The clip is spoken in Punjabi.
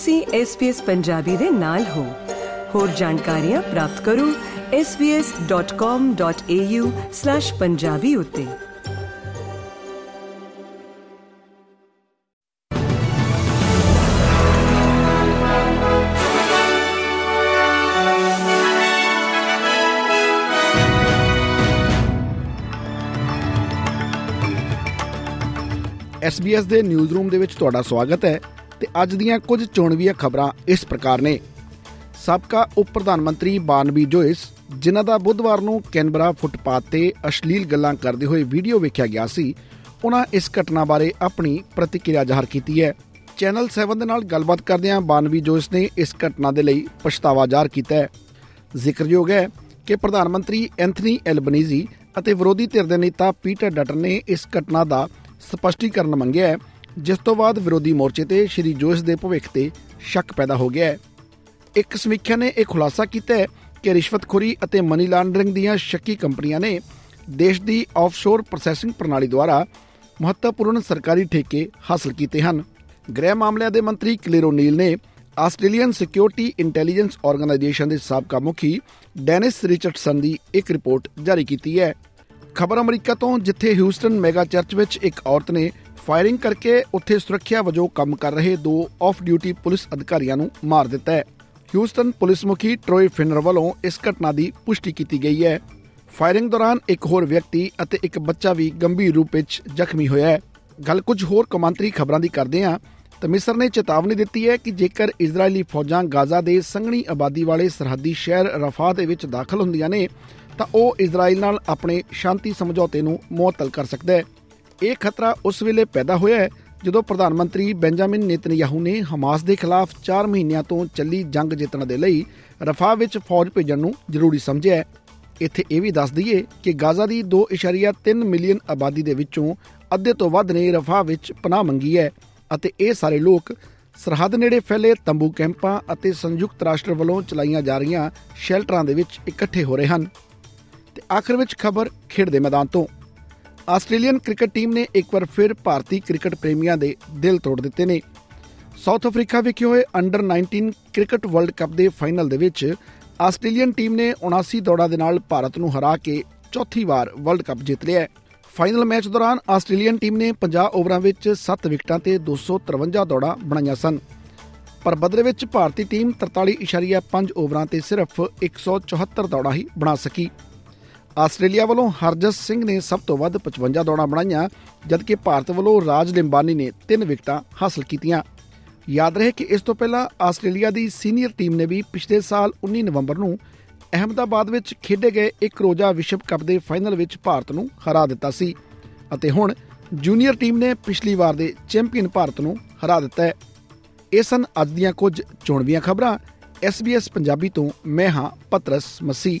ਤੁਸੀਂ SBS ਪੰਜਾਬੀ ਦੇ ਨਾਲ ਹੋ। ਹੋਰ ਜਾਣਕਾਰੀਆਂ ਪ੍ਰਾਪਤ ਕਰੋ svs.com.au/punjabi ਉਤੇ। SBS ਦੇ ਨਿਊਜ਼ ਰੂਮ ਦੇ ਵਿੱਚ ਤੁਹਾਡਾ ਸਵਾਗਤ ਹੈ। ਤੇ ਅੱਜ ਦੀਆਂ ਕੁਝ ਚੋਣਵੀਆਂ ਖਬਰਾਂ ਇਸ ਪ੍ਰਕਾਰ ਨੇ। ਸਾਬਕਾ ਉਪ ਪ੍ਰਧਾਨ ਮੰਤਰੀ ਬਾਨਵੀ ਜੋਇਸ, ਜਿਨ੍ਹਾਂ ਦਾ ਬੁੱਧਵਾਰ ਨੂੰ ਕੈਨਬਰਾ ਫੁੱਟਪਾਥ ਤੇ ਅਸ਼ਲੀਲ ਗੱਲਾਂ ਕਰਦੇ ਹੋਏ ਵੀਡੀਓ ਵੇਖਿਆ ਗਿਆ ਸੀ ਉਹਨਾਂ ਇਸ ਘਟਨਾ ਬਾਰੇ ਆਪਣੀ ਪ੍ਰਤੀਕਿਰਿਆ ਜ਼ਾਹਰ ਕੀਤੀ ਹੈ। ਚੈਨਲ 7 ਦੇ ਨਾਲ ਗੱਲਬਾਤ ਕਰਦਿਆਂ ਬਾਨਵੀ ਜੋਇਸ ਨੇ ਇਸ ਘਟਨਾ ਦੇ ਲਈ ਪਛਤਾਵਾ ਜ਼ਾਹਰ ਕੀਤਾ ਹੈ। ਜ਼ਿਕਰਯੋਗ ਹੈ ਕਿ ਪ੍ਰਧਾਨ ਮੰਤਰੀ ਐਂਥਨੀ ਐਲਬਨੀਜ਼ੀ ਅਤੇ ਵਿਰੋਧੀ ਧਿਰ ਦੇ ਨੇਤਾ ਪੀਟਰ ਡਟਰ ਨੇ ਇਸ ਘਟਨਾ ਦਾ ਸਪਸ਼ਟੀਕਰਨ ਮੰਗਿਆ ਹੈ ਜਿਸ ਤੋਂ ਬਾਅਦ ਵਿਰੋਧੀ ਮੋਰਚੇ ਤੇ ਸ਼੍ਰੀ ਜੋਇਸ ਦੇ ਭਵਿੱਖ ਤੇ ਸ਼ੱਕ ਪੈਦਾ ਹੋ ਗਿਆ ਹੈ। ਇੱਕ ਸਮੀਖਿਆ ਨੇ ਇਹ ਖੁਲਾਸਾ ਕੀਤਾ ਹੈ ਕਿ ਰਿਸ਼ਵਤਖੋਰੀ ਅਤੇ ਮਨੀ ਲਾਂਡਰਿੰਗ ਦੀਆਂ ਸ਼ੱਕੀ ਕੰਪਨੀਆਂ ਨੇ ਦੇਸ਼ ਦੀ ਆਫਸ਼ੋਰ ਪ੍ਰੋਸੈਸਿੰਗ ਪ੍ਰਣਾਲੀ ਦੁਆਰਾ ਮਹੱਤਵਪੂਰਨ ਸਰਕਾਰੀ ਠੇਕੇ ਹਾਸਲ ਕੀਤੇ ਹਨ। ਗ੍ਰਹਿ ਮਾਮਲਿਆਂ ਦੇ ਮੰਤਰੀ ਕਲੇਰੋ ਨੀਲ ਨੇ ਆਸਟ੍ਰੇਲੀਅਨ ਸਿਕਿਉਰਿਟੀ ਇੰਟੈਲੀਜੈਂਸ ਆਰਗੇਨਾਈਜੇਸ਼ਨ ਦੇ ਸਾਬਕਾ ਮੁਖੀ ਡੈਨਿਸ ਰਿਚਰਡਸਨ ਦੀ ਇੱਕ ਰਿਪੋਰਟ ਜਾਰੀ ਕੀਤੀ ਹੈ। ਖਬਰ ਅਮਰੀਕਾ ਤੋਂ, ਜਿੱਥੇ ਹਿਊਸਟਨ ਮੈਗਾ ਚਰਚ ਵਿੱਚ ਇੱਕ ਔਰਤ ਨੇ ਫਾਇਰਿੰਗ ਕਰਕੇ ਉੱਥੇ ਸੁਰੱਖਿਆ ਵਜੋਂ ਕੰਮ ਕਰ ਰਹੇ ਦੋ ਆਫ ਡਿਊਟੀ ਪੁਲਿਸ ਅਧਿਕਾਰੀਆਂ ਨੂੰ ਮਾਰ ਦਿੱਤਾ ਹੈ। ਹਿਊਸਟਨ ਪੁਲਿਸ ਮੁਖੀ ਟਰੋਏ ਫਿਨਰ ਵੱਲੋਂ ਇਸ ਘਟਨਾ ਦੀ ਪੁਸ਼ਟੀ ਕੀਤੀ ਗਈ ਹੈ। ਫਾਇਰਿੰਗ ਦੌਰਾਨ ਇੱਕ ਹੋਰ ਵਿਅਕਤੀ ਅਤੇ ਇੱਕ ਬੱਚਾ ਵੀ ਗੰਭੀਰ ਰੂਪ ਵਿੱਚ ਜ਼ਖਮੀ ਹੋਇਆ ਹੈ। ਗੱਲ ਕੁਝ ਹੋਰ ਕੌਮਾਂਤਰੀ ਖਬਰਾਂ ਦੀ ਕਰਦੇ ਹਾਂ। ਤਾਂ ਮਿਸਰ ਨੇ ਚੇਤਾਵਨੀ ਦਿੱਤੀ ਹੈ ਕਿ ਜੇਕਰ ਇਜ਼ਰਾਈਲੀ ਫੌਜਾਂ ਗਾਜ਼ਾ ਦੇ ਸੰਘਣੀ ਆਬਾਦੀ ਵਾਲੇ ਸਰਹੱਦੀ ਸ਼ਹਿਰ ਰਫਾ ਦੇ ਵਿੱਚ ਦਾਖਲ ਹੁੰਦੀਆਂ ਨੇ, ਤਾਂ ਉਹ ਇਜ਼ਰਾਈਲ ਨਾਲ ਆਪਣੇ ਸ਼ਾਂਤੀ ਸਮਝੌਤੇ ਨੂੰ ਮੁਅੱਤਲ ਕਰ ਸਕਦਾ ਹੈ। ਇਹ ਖਤਰਾ ਉਸ ਵੇਲੇ ਪੈਦਾ ਹੋਇਆ ਹੈ ਜਦੋਂ ਪ੍ਰਧਾਨ ਮੰਤਰੀ ਬੈਂਜਾਮਿਨ ਨੇਤਨਯਾਹੂ ਨੇ ਹਮਾਸ ਦੇ ਖਿਲਾਫ 4 ਮਹੀਨਿਆਂ ਤੋਂ ਚੱਲੀ ਜੰਗ ਜਿੱਤਣ ਦੇ ਲਈ ਰਫਾ ਵਿੱਚ ਫੌਜ ਭੇਜਣ ਨੂੰ ਜ਼ਰੂਰੀ ਸਮਝਿਆ ਹੈ। ਇੱਥੇ ਇਹ ਵੀ ਦੱਸ ਦਈਏ ਕਿ ਗਾਜ਼ਾ ਦੀ 2.3 ਮਿਲੀਅਨ ਆਬਾਦੀ ਦੇ ਵਿੱਚੋਂ ਅੱਧੇ ਤੋਂ ਵੱਧ ਨੇ ਰਫਾ ਵਿੱਚ ਪਨਾਹ ਮੰਗੀ ਹੈ ਅਤੇ ਇਹ ਸਾਰੇ ਲੋਕ ਸਰਹੱਦ ਨੇੜੇ ਫੈਲੇ ਤੰਬੂ ਕੈਂਪਾਂ ਅਤੇ ਸੰਯੁਕਤ ਰਾਸ਼ਟਰ ਵੱਲੋਂ ਚਲਾਈਆਂ ਜਾ ਰਹੀਆਂ ਸ਼ੈਲਟਰਾਂ ਦੇ ਵਿੱਚ ਇਕੱਠੇ ਹੋ ਰਹੇ ਹਨ। ਤੇ ਆਖਰ ਵਿੱਚ ਖਬਰ ਖੇਡ ਦੇ ਮੈਦਾਨ ਤੋਂ। ਆਸਟ੍ਰੇਲੀਅਨ ਕ੍ਰਿਕਟ ਟੀਮ ਨੇ ਇੱਕ ਵਾਰ ਫਿਰ ਭਾਰਤੀ ਕ੍ਰਿਕਟ ਪ੍ਰੇਮੀਆਂ ਦੇ ਦਿਲ ਤੋੜ ਦਿੱਤੇ ਨੇ। ਸਾਊਥ ਅਫਰੀਕਾ ਵਿਖੇ ਹੋਏ ਅੰਡਰ 19 ਕ੍ਰਿਕਟ ਵਰਲਡ ਕੱਪ ਦੇ ਫਾਈਨਲ ਦੇ ਵਿੱਚ ਆਸਟ੍ਰੇਲੀਅਨ ਟੀਮ ਨੇ 79 ਦੌੜਾਂ ਦੇ ਨਾਲ ਭਾਰਤ ਨੂੰ ਹਰਾ ਕੇ ਚੌਥੀ ਵਾਰ ਵਰਲਡ ਕੱਪ ਜਿੱਤ ਲਿਆ ਹੈ। ਫਾਈਨਲ ਮੈਚ ਦੌਰਾਨ ਆਸਟ੍ਰੇਲੀਅਨ ਟੀਮ ਨੇ 50 ਓਵਰਾਂ ਵਿੱਚ 7 ਵਿਕਟਾਂ ਤੇ 253 ਦੌੜਾਂ ਬਣਾਈਆਂ ਸਨ। ਪਰ ਬਦਲੇ ਵਿੱਚ ਭਾਰਤੀ ਟੀਮ 43.5 ਓਵਰਾਂ ਤੇ ਸਿਰਫ 174 ਦੌੜਾਂ ਹੀ ਬਣਾ ਸਕੀ। ਆਸਟ੍ਰੇਲੀਆ ਵੱਲੋਂ ਹਰਜਸ ਸਿੰਘ ਨੇ ਸਭ ਤੋਂ ਵੱਧ 55 ਦੌੜਾਂ ਬਣਾਈਆਂ, ਜਦਕਿ ਭਾਰਤ ਵੱਲੋਂ ਰਾਜ ਲਿੰਬਾਨੀ ਨੇ 3 ਵਿਕਟਾਂ ਹਾਸਲ ਕੀਤੀਆਂ। ਯਾਦ ਰਹੇ ਕਿ ਇਸ ਤੋਂ ਪਹਿਲਾਂ ਆਸਟ੍ਰੇਲੀਆ ਦੀ ਸੀਨੀਅਰ ਟੀਮ ਨੇ ਵੀ ਪਿਛਲੇ ਸਾਲ 19 ਨਵੰਬਰ ਨੂੰ ਅਹਮਦਾਬਾਦ ਵਿੱਚ ਖੇਡੇ ਗਏ ਇੱਕ ਰੋਜ਼ਾ ਵਿਸ਼ਵ ਕੱਪ ਦੇ ਫਾਈਨਲ ਵਿੱਚ ਭਾਰਤ ਨੂੰ ਹਰਾ ਦਿੱਤਾ ਸੀ ਅਤੇ ਹੁਣ ਜੂਨੀਅਰ ਟੀਮ ਨੇ ਪਿਛਲੀ ਵਾਰ ਦੇ ਚੈਂਪੀਅਨ ਭਾਰਤ ਨੂੰ ਹਰਾ ਦਿੱਤਾ ਹੈ। ਇਹ ਸਨ ਅੱਜ ਦੀਆਂ ਕੁਝ ਚੋਣਵੀਆਂ ਖਬਰਾਂ। SBS ਪੰਜਾਬੀ ਤੋਂ ਮੈਂ ਹਾਂ ਪਤਰਸ ਮਸੀ